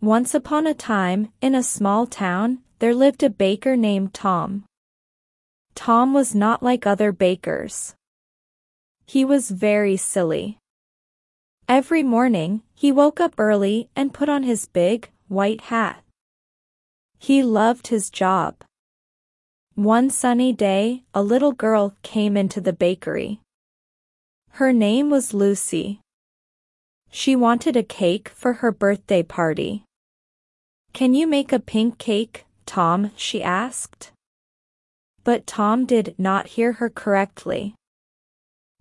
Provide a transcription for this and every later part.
Once upon a time, in a small town, there lived a baker named Tom. Tom was not like other bakers. He was very silly. Every morning, he woke up early and put on his big, white hat. He loved his job. One sunny day, a little girl came into the bakery. Her name was Lucy. She wanted a cake for her birthday party. Can you make a pink cake, Tom? she asked. But Tom did not hear her correctly.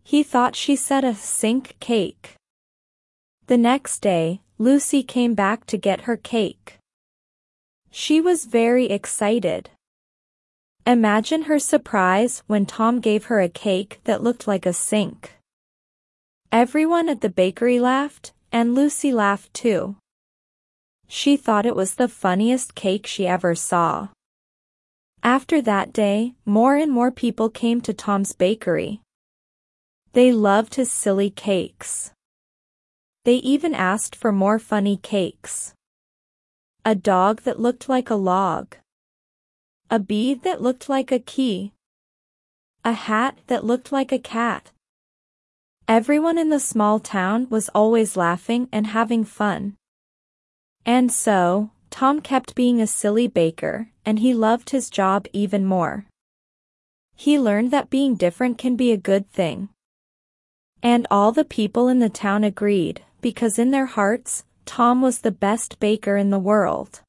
He thought she said a sink cake. The next day, Lucy came back to get her cake. She was very excited. Imagine her surprise when Tom gave her a cake that looked like a sink. Everyone at the bakery laughed, and Lucy laughed too. She thought it was the funniest cake she ever saw. After that day, more and more people came to Tom's bakery. They loved his silly cakes. They even asked for more funny cakes. A dog that looked like a log. A bee that looked like a key. A hat that looked like a cat. Everyone in the small town was always laughing and having fun. And so, Tom kept being a silly baker, and he loved his job even more. He learned that being different can be a good thing. And all the people in the town agreed, because in their hearts, Tom was the best baker in the world.